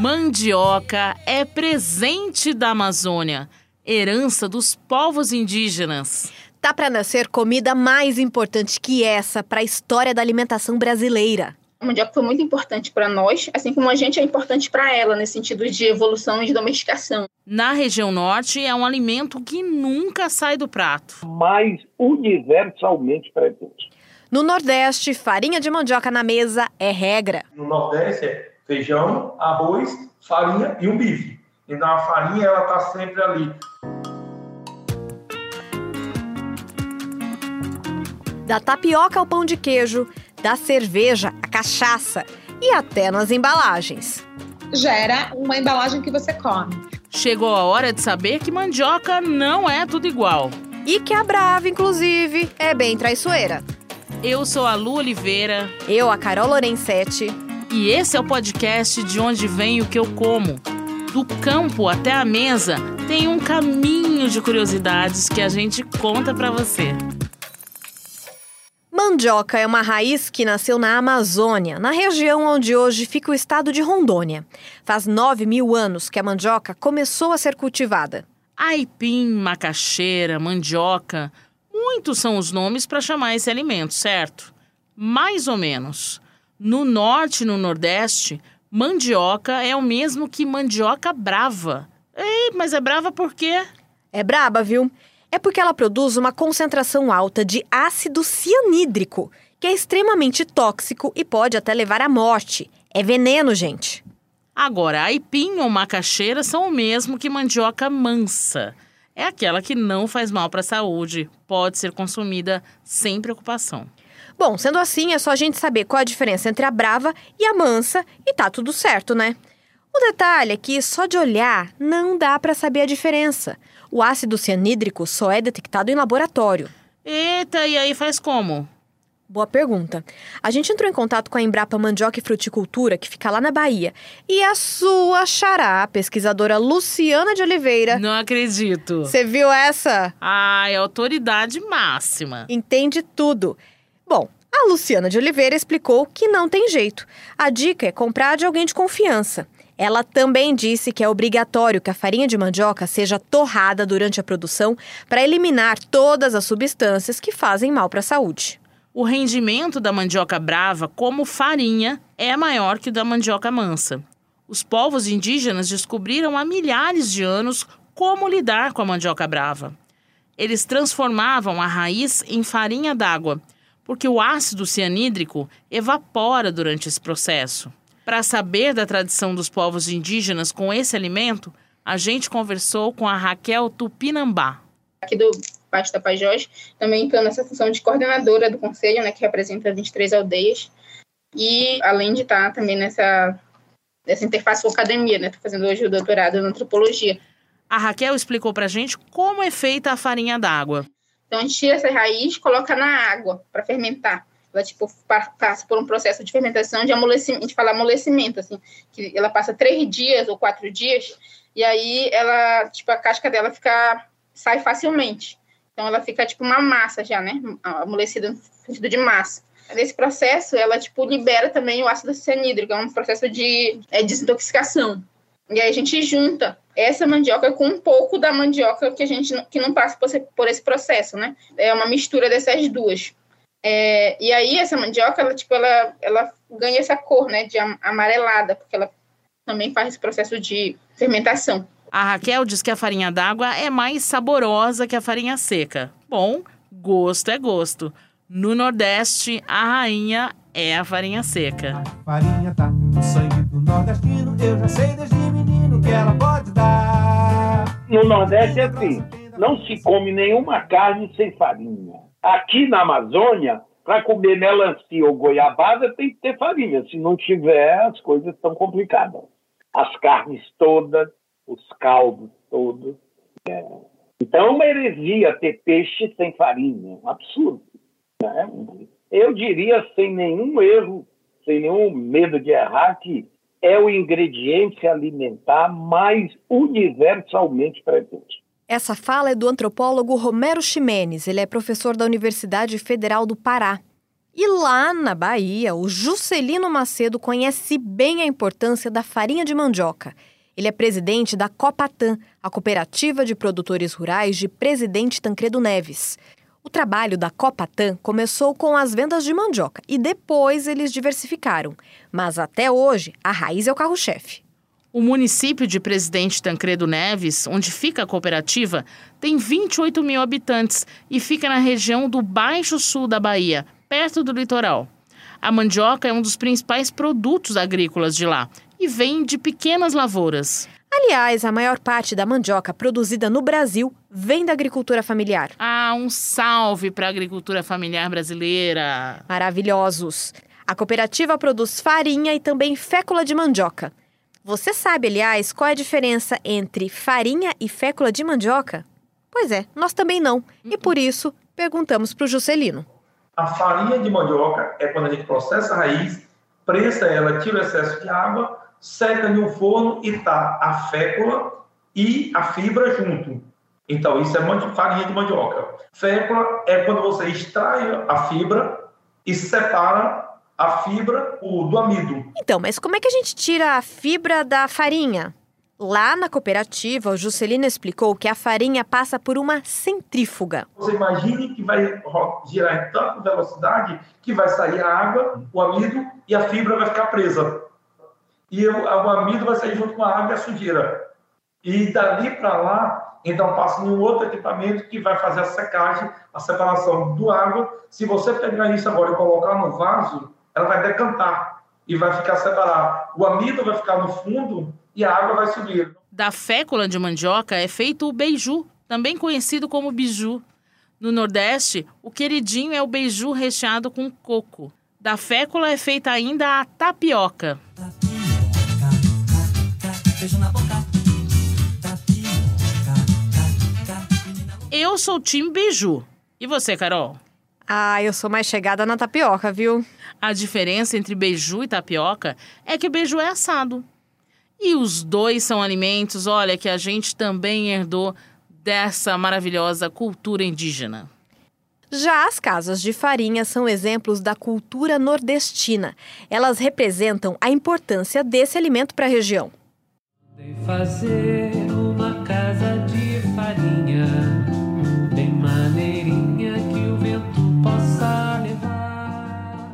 Mandioca é presente da Amazônia, herança dos povos indígenas. Tá para nascer comida mais importante que essa para a história da alimentação brasileira. A mandioca foi muito importante para nós, assim como a gente é importante para ela, nesse sentido de evolução e de domesticação. Na região norte, é um alimento que nunca sai do prato. Mais universalmente presente. No Nordeste, farinha de mandioca na mesa é regra. No Nordeste é feijão, arroz, farinha e um bife. Então a farinha ela tá sempre ali. Da tapioca ao pão de queijo, da cerveja à cachaça e até nas embalagens. Gera uma embalagem que você come. Chegou a hora de saber que mandioca não é tudo igual. E que a Brava, inclusive, é bem traiçoeira. Eu sou a Lu Oliveira. Eu, a Carol Lorenzetti. E esse é o podcast de onde vem o que eu como. Do campo até a mesa tem um caminho de curiosidades que a gente conta para você. Mandioca é uma raiz que nasceu na Amazônia, na região onde hoje fica o estado de Rondônia. Faz 9 mil anos que a mandioca começou a ser cultivada. Aipim, macaxeira, mandioca, muitos são os nomes para chamar esse alimento, certo? Mais ou menos. No norte e no nordeste, mandioca é o mesmo que mandioca brava. Ei, mas é brava por quê? É braba, viu? É porque ela produz uma concentração alta de ácido cianídrico, que é extremamente tóxico e pode até levar à morte. É veneno, gente. Agora, aipim ou macaxeira são o mesmo que mandioca mansa. É aquela que não faz mal para a saúde, pode ser consumida sem preocupação. Bom, sendo assim, é só a gente saber qual a diferença entre a brava e a mansa e tá tudo certo, né? O detalhe é que só de olhar não dá para saber a diferença. O ácido cianídrico só é detectado em laboratório. Eita, e aí faz como? Boa pergunta. A gente entrou em contato com a Embrapa Mandioca e Fruticultura, que fica lá na Bahia. E a sua xará, a pesquisadora Luciana de Oliveira. Não acredito. Você viu essa? Ai, autoridade máxima. Entende tudo. Bom, a Luciana de Oliveira explicou que não tem jeito. A dica é comprar de alguém de confiança. Ela também disse que é obrigatório que a farinha de mandioca seja torrada durante a produção para eliminar todas as substâncias que fazem mal para a saúde. O rendimento da mandioca brava como farinha é maior que o da mandioca mansa. Os povos indígenas descobriram há milhares de anos como lidar com a mandioca brava. Eles transformavam a raiz em farinha d'água porque o ácido cianídrico evapora durante esse processo. Para saber da tradição dos povos indígenas com esse alimento, a gente conversou com a Raquel Tupinambá. Aqui do Baixo da Pajós, também estou nessa função de coordenadora do conselho, né, que representa 23 aldeias, e além de estar também nessa, nessa interface com a academia, né, estou fazendo hoje o doutorado em antropologia. A Raquel explicou para a gente como é feita a farinha d'água. Então a gente tira essa raiz, coloca na água para fermentar. Ela tipo passa por um processo de fermentação de amolecimento, a gente fala amolecimento assim, que ela passa três dias ou quatro dias e aí ela tipo a casca dela fica sai facilmente. Então ela fica tipo uma massa já, né? Amolecida no sentido de massa. Nesse processo, ela tipo libera também o ácido cianídrico, é um processo de é, desintoxicação. E aí a gente junta essa mandioca com um pouco da mandioca que a gente que não passa por esse processo, né? É uma mistura dessas duas. É, e aí essa mandioca, ela, tipo, ela, ela ganha essa cor, né, de amarelada, porque ela também faz esse processo de fermentação. A Raquel diz que a farinha d'água é mais saborosa que a farinha seca. Bom, gosto é gosto. No Nordeste, a rainha é a farinha seca. A farinha tá no sangue do nordestino, eu já sei desde que ela pode dar. No Nordeste é assim, não se come nenhuma carne sem farinha. Aqui na Amazônia, para comer melancia ou goiabada tem que ter farinha. Se não tiver, as coisas estão complicadas. As carnes todas, os caldos todos. É. Então é uma heresia ter peixe sem farinha. Um absurdo. Né? Eu diria sem nenhum erro, sem nenhum medo de errar, que é o ingrediente alimentar mais universalmente presente. Essa fala é do antropólogo Romero Ximenes. Ele é professor da Universidade Federal do Pará. E lá na Bahia, o Juscelino Macedo conhece bem a importância da farinha de mandioca. Ele é presidente da Copatan, a cooperativa de produtores rurais de Presidente Tancredo Neves. O trabalho da Copatan começou com as vendas de mandioca e depois eles diversificaram. Mas até hoje, a raiz é o carro-chefe. O município de Presidente Tancredo Neves, onde fica a cooperativa, tem 28 mil habitantes e fica na região do Baixo Sul da Bahia, perto do litoral. A mandioca é um dos principais produtos agrícolas de lá e vem de pequenas lavouras. Aliás, a maior parte da mandioca produzida no Brasil vem da agricultura familiar. Ah, um salve para a agricultura familiar brasileira! Maravilhosos! A cooperativa produz farinha e também fécula de mandioca. Você sabe, aliás, qual é a diferença entre farinha e fécula de mandioca? Pois é, nós também não. E por isso, perguntamos para o Juscelino. A farinha de mandioca é quando a gente processa a raiz, prensa ela, tira o excesso de água, seca no forno e tá a fécula e a fibra junto. Então, isso é farinha de mandioca. Fécula é quando você extrai a fibra e separa a fibra do amido. Então, mas como é que a gente tira a fibra da farinha? Lá na cooperativa, o Juscelino explicou que a farinha passa por uma centrífuga. Você imagine que vai girar em tanta velocidade que vai sair a água, o amido e a fibra vai ficar presa. E o, o amido vai sair junto com a água e a sujeira. E dali para lá, então passa em um outro equipamento que vai fazer a secagem, a separação do água. Se você pegar isso agora e colocar no vaso, ela vai decantar e vai ficar separado. O amido vai ficar no fundo e a água vai subir. Da fécula de mandioca é feito o beiju, também conhecido como biju. No Nordeste, o queridinho é o beiju recheado com coco. Da fécula é feita ainda a tapioca. Eu sou time beiju. E você, Carol? Ah, eu sou mais chegada na tapioca, viu? A diferença entre beiju e tapioca é que o beiju é assado. E os dois são alimentos, olha, que a gente também herdou dessa maravilhosa cultura indígena. Já as casas de farinha são exemplos da cultura nordestina. Elas representam a importância desse alimento para a região. Fazer uma casa de farinha bem maneirinha que o vento possa levar.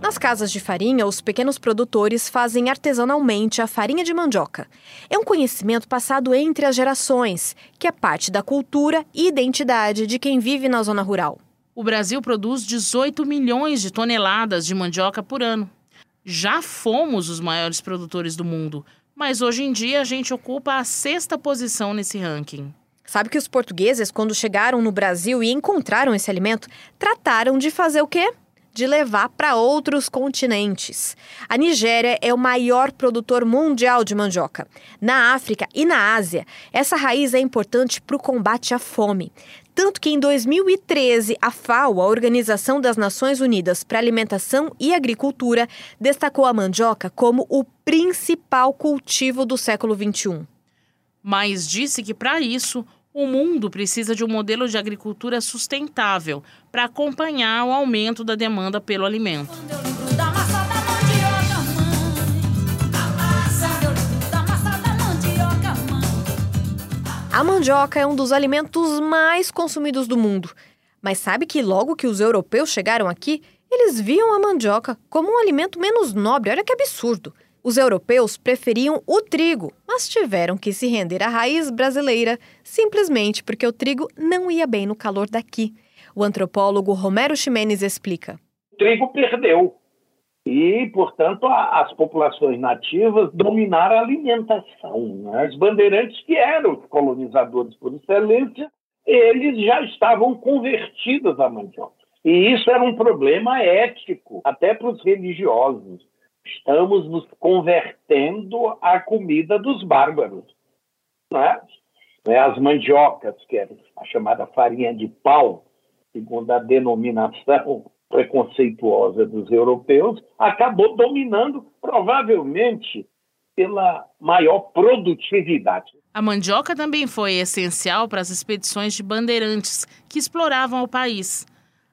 Nas casas de farinha, os pequenos produtores fazem artesanalmente a farinha de mandioca. É um conhecimento passado entre as gerações, que é parte da cultura e identidade de quem vive na zona rural. O Brasil produz 18 milhões de toneladas de mandioca por ano. Já fomos os maiores produtores do mundo, mas hoje em dia a gente ocupa a sexta posição nesse ranking. Sabe que os portugueses, quando chegaram no Brasil e encontraram esse alimento, trataram de fazer o quê? De levar para outros continentes. A Nigéria é o maior produtor mundial de mandioca. Na África e na Ásia, essa raiz é importante para o combate à fome. Tanto que em 2013, a FAO, a Organização das Nações Unidas para Alimentação e Agricultura, destacou a mandioca como o principal cultivo do século XXI. Mas disse que para isso o mundo precisa de um modelo de agricultura sustentável para acompanhar o aumento da demanda pelo alimento. A mandioca é um dos alimentos mais consumidos do mundo. Mas sabe que logo que os europeus chegaram aqui, eles viam a mandioca como um alimento menos nobre. Olha que absurdo! Os europeus preferiam o trigo, mas tiveram que se render à raiz brasileira, simplesmente porque o trigo não ia bem no calor daqui. O antropólogo Romero Ximenes explica. O trigo perdeu. E, portanto, a, as populações nativas dominaram a alimentação. Né? Os bandeirantes, que eram os colonizadores por excelência, eles já estavam convertidos à mandioca. E isso era um problema ético, até para os religiosos estamos nos convertendo à comida dos bárbaros. Né? As mandiocas, que é a chamada farinha de pau, segundo a denominação preconceituosa dos europeus, acabou dominando, provavelmente, pela maior produtividade. A mandioca também foi essencial para as expedições de bandeirantes que exploravam o país.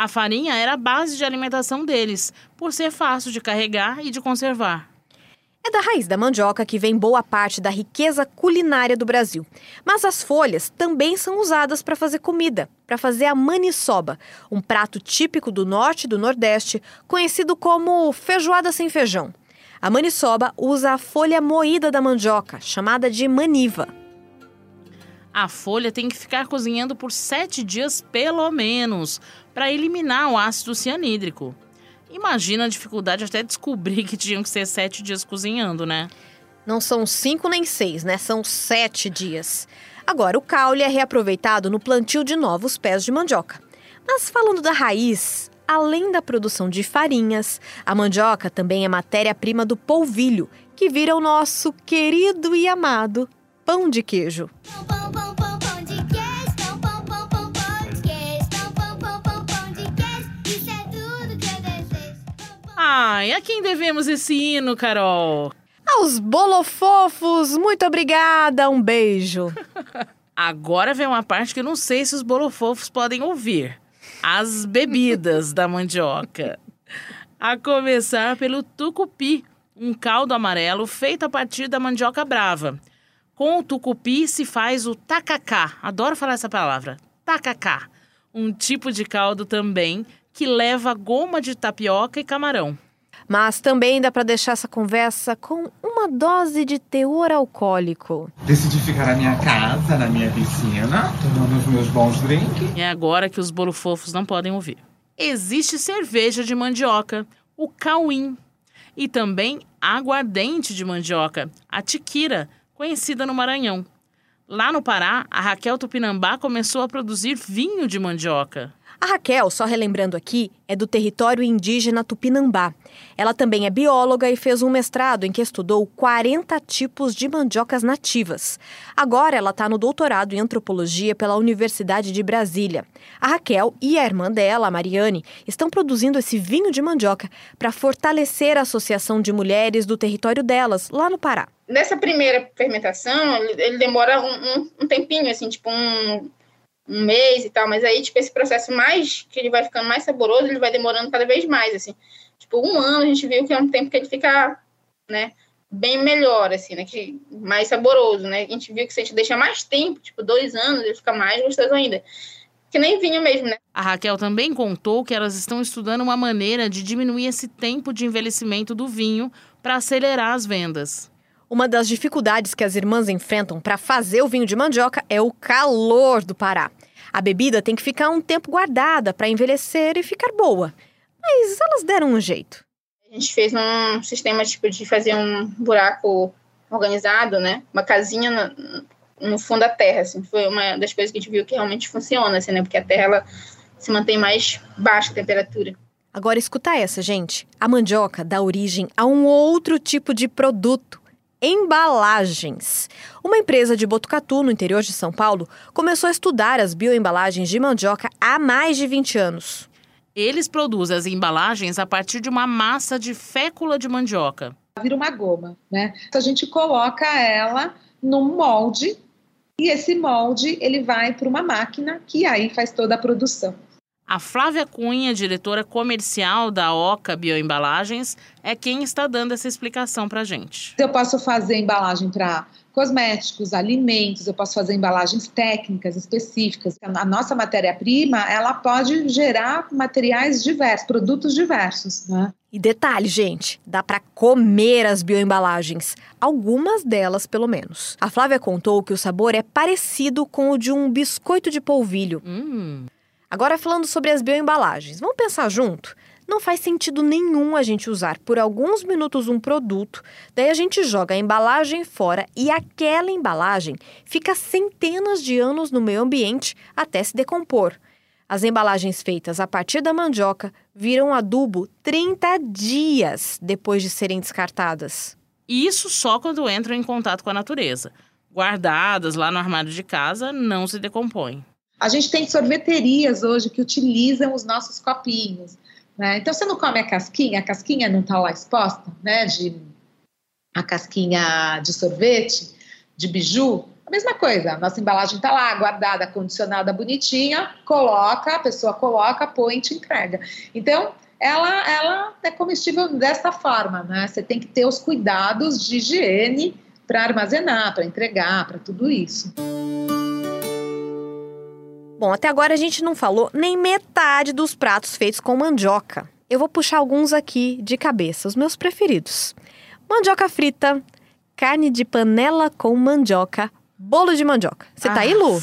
A farinha era a base de alimentação deles, por ser fácil de carregar e de conservar. É da raiz da mandioca que vem boa parte da riqueza culinária do Brasil. Mas as folhas também são usadas para fazer comida, para fazer a maniçoba, um prato típico do norte e do nordeste, conhecido como feijoada sem feijão. A maniçoba usa a folha moída da mandioca, chamada de maniva. A folha tem que ficar cozinhando por sete dias pelo menos, para eliminar o ácido cianídrico. Imagina a dificuldade até descobrir que tinham que ser sete dias cozinhando, né? Não são cinco nem seis, né? São sete dias. Agora, o caule é reaproveitado no plantio de novos pés de mandioca. Mas falando da raiz, além da produção de farinhas, a mandioca também é matéria-prima do polvilho, que vira o nosso querido e amado pão de queijo. Ai, a quem devemos esse hino, Carol? Aos bolofofos, muito obrigada, um beijo. Agora vem uma parte que eu não sei se os bolofofos podem ouvir. As bebidas da mandioca. A começar pelo tucupi, um caldo amarelo feito a partir da mandioca brava. Com o tucupi se faz o tacacá. Adoro falar essa palavra. Tacacá. Um tipo de caldo também que leva goma de tapioca e camarão. Mas também dá para deixar essa conversa com uma dose de teor alcoólico. Decidi ficar na minha casa, na minha piscina, tomando os meus bons drinks. É agora que os bolo fofos não podem ouvir. Existe cerveja de mandioca, o cauim, e também aguardente de mandioca, a tiquira, conhecida no Maranhão. Lá no Pará, a Raquel Tupinambá começou a produzir vinho de mandioca. A Raquel, só relembrando aqui, é do território indígena Tupinambá. Ela também é bióloga e fez um mestrado em que estudou 40 tipos de mandiocas nativas. Agora ela está no doutorado em antropologia pela Universidade de Brasília. A Raquel e a irmã dela, a Mariane, estão produzindo esse vinho de mandioca para fortalecer a associação de mulheres do território delas, lá no Pará. Nessa primeira fermentação, ele, demora um, um, um tempinho, assim, tipo um, um mês e tal, mas aí, tipo, esse processo mais, que ele vai ficando mais saboroso, ele vai demorando cada vez mais, assim. Tipo, um ano a gente viu que é um tempo que ele fica, né, bem melhor, assim, né, que mais saboroso, né. A gente viu que se a gente deixar mais tempo, tipo, dois anos, ele fica mais gostoso ainda. Que nem vinho mesmo, né. A Raquel também contou que elas estão estudando uma maneira de diminuir esse tempo de envelhecimento do vinho para acelerar as vendas. Uma das dificuldades que as irmãs enfrentam para fazer o vinho de mandioca é o calor do Pará. A bebida tem que ficar um tempo guardada para envelhecer e ficar boa. Mas elas deram um jeito. A gente fez um sistema tipo de fazer um buraco organizado, né? Uma casinha no, no fundo da terra, assim. Foi uma das coisas que a gente viu que realmente funciona, assim, né? Porque a terra ela se mantém mais baixa a temperatura. Agora escuta essa, gente. A mandioca dá origem a um outro tipo de produto embalagens. Uma empresa de Botucatu, no interior de São Paulo, começou a estudar as bioembalagens de mandioca há mais de 20 anos. Eles produzem as embalagens a partir de uma massa de fécula de mandioca. Vira uma goma, né? Então a gente coloca ela num molde e esse molde ele vai para uma máquina que aí faz toda a produção. A Flávia Cunha, diretora comercial da Oca Bioembalagens, é quem está dando essa explicação para a gente. Eu posso fazer embalagem para cosméticos, alimentos, eu posso fazer embalagens técnicas específicas. A nossa matéria-prima, ela pode gerar materiais diversos, produtos diversos, né? E detalhe, gente, dá para comer as bioembalagens, algumas delas pelo menos. A Flávia contou que o sabor é parecido com o de um biscoito de polvilho. Hum. Agora falando sobre as bioembalagens, vamos pensar junto? Não faz sentido nenhum a gente usar por alguns minutos um produto, daí a gente joga a embalagem fora e aquela embalagem fica centenas de anos no meio ambiente até se decompor. As embalagens feitas a partir da mandioca viram adubo 30 dias depois de serem descartadas. Isso só quando entram em contato com a natureza. Guardadas lá no armário de casa, não se decompõem. A gente tem sorveterias hoje que utilizam os nossos copinhos. Né? Então, você não come a casquinha, a casquinha não está lá exposta, né? De, a casquinha de sorvete, de biju. A mesma coisa, a nossa embalagem está lá, guardada, condicionada, bonitinha, coloca, a pessoa coloca, põe e te entrega. Então, ela, ela é comestível desta forma, né? Você tem que ter os cuidados de higiene para armazenar, para entregar, para tudo isso. Bom, até agora a gente não falou nem metade dos pratos feitos com mandioca. Eu vou puxar alguns aqui de cabeça, os meus preferidos. Mandioca frita, carne de panela com mandioca, bolo de mandioca. Você tá aí, Lu?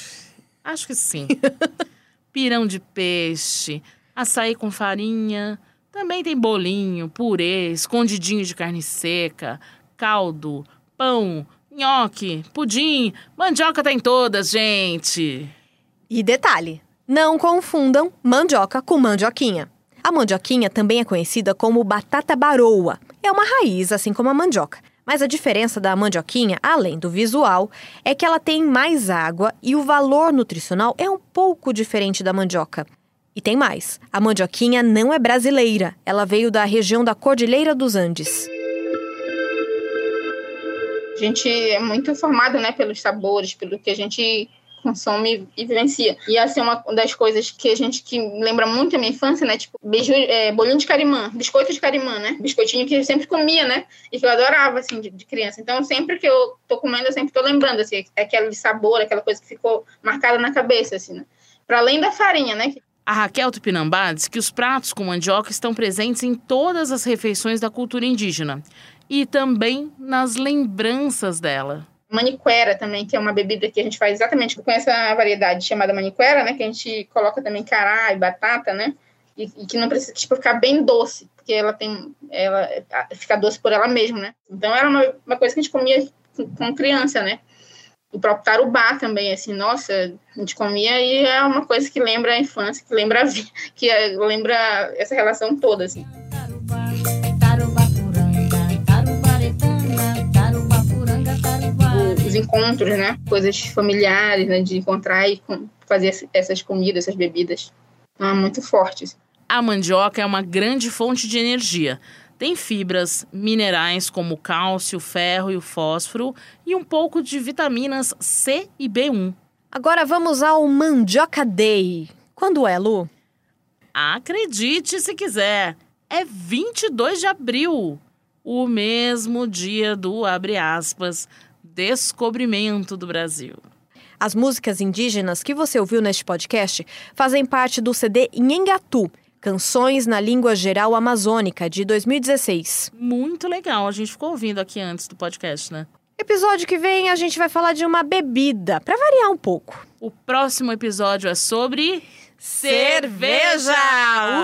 Acho que sim. Pirão de peixe, açaí com farinha. Também tem bolinho, purê, escondidinho de carne seca, caldo, pão, nhoque, pudim. Mandioca tem todas, gente. E detalhe, não confundam mandioca com mandioquinha. A mandioquinha também é conhecida como batata baroa. É uma raiz, assim como a mandioca. Mas a diferença da mandioquinha, além do visual, é que ela tem mais água e o valor nutricional é um pouco diferente da mandioca. E tem mais: a mandioquinha não é brasileira, ela veio da região da Cordilheira dos Andes. A gente é muito formado, né, pelos sabores, pelo que a gente consome e vivencia. E assim, uma das coisas que a gente que lembra muito a minha infância, né? Tipo, é, bolinho de carimã, biscoito de carimã, né? Biscoitinho que eu sempre comia, né? E que eu adorava, assim, de, de criança. Então, sempre que eu tô comendo, eu sempre tô lembrando, assim, aquele sabor, aquela coisa que ficou marcada na cabeça, assim, né? Para além da farinha, né? A Raquel Tupinambá diz que os pratos com mandioca estão presentes em todas as refeições da cultura indígena e também nas lembranças dela. Maniquera também, que é uma bebida que a gente faz exatamente com essa variedade chamada maniquera, né? Que a gente coloca também cará e batata, né? E, e que não precisa tipo, ficar bem doce, porque ela tem. Ela fica doce por ela mesma, né? Então era uma, uma coisa que a gente comia com, com criança, né? O próprio tarubá também, assim, nossa, a gente comia e é uma coisa que lembra a infância, que lembra a vida, que é, lembra essa relação toda, assim. Encontros, né? Coisas familiares, né? De encontrar e fazer essas comidas, essas bebidas. É muito forte. assim. A mandioca é uma grande fonte de energia. Tem fibras, minerais como o cálcio, o ferro e o fósforo e um pouco de vitaminas C e B1. Agora vamos ao Mandioca Day. Quando é, Lu? Acredite se quiser, é 22 de abril, o mesmo dia do, abre aspas, descobrimento do Brasil. As músicas indígenas que você ouviu neste podcast fazem parte do CD Nhengatu, Canções na Língua Geral Amazônica, de 2016. Muito legal, a gente ficou ouvindo aqui antes do podcast, né? Episódio que vem a gente vai falar de uma bebida, para variar um pouco. O próximo episódio é sobre Cerveja!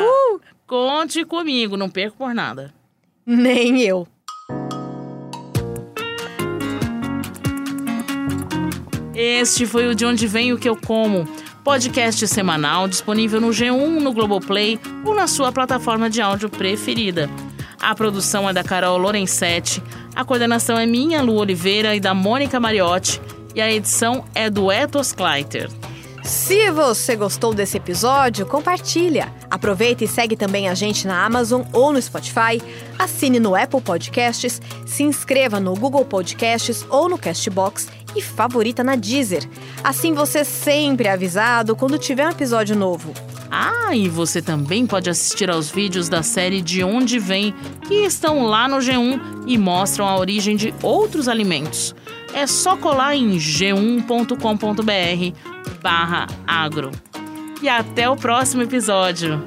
Uhul! Conte comigo, não perco por nada. Nem eu. Este foi o De Onde Vem o Que Eu Como, podcast semanal disponível no G1, no Globoplay ou na sua plataforma de áudio preferida. A produção é da Carol Lorenzetti, a coordenação é minha, Lu Oliveira, e da Mônica Mariotti, e a edição é do Etos Kleiter. Se você gostou desse episódio, compartilha. Aproveita e segue também a gente na Amazon ou no Spotify. Assine no Apple Podcasts, se inscreva no Google Podcasts ou no Castbox e favorita na Deezer. Assim você sempre é avisado quando tiver um episódio novo. Ah, e você também pode assistir aos vídeos da série De Onde Vem, que estão lá no G1 e mostram a origem de outros alimentos. É só colar em g1.com.br barra agro. E até o próximo episódio.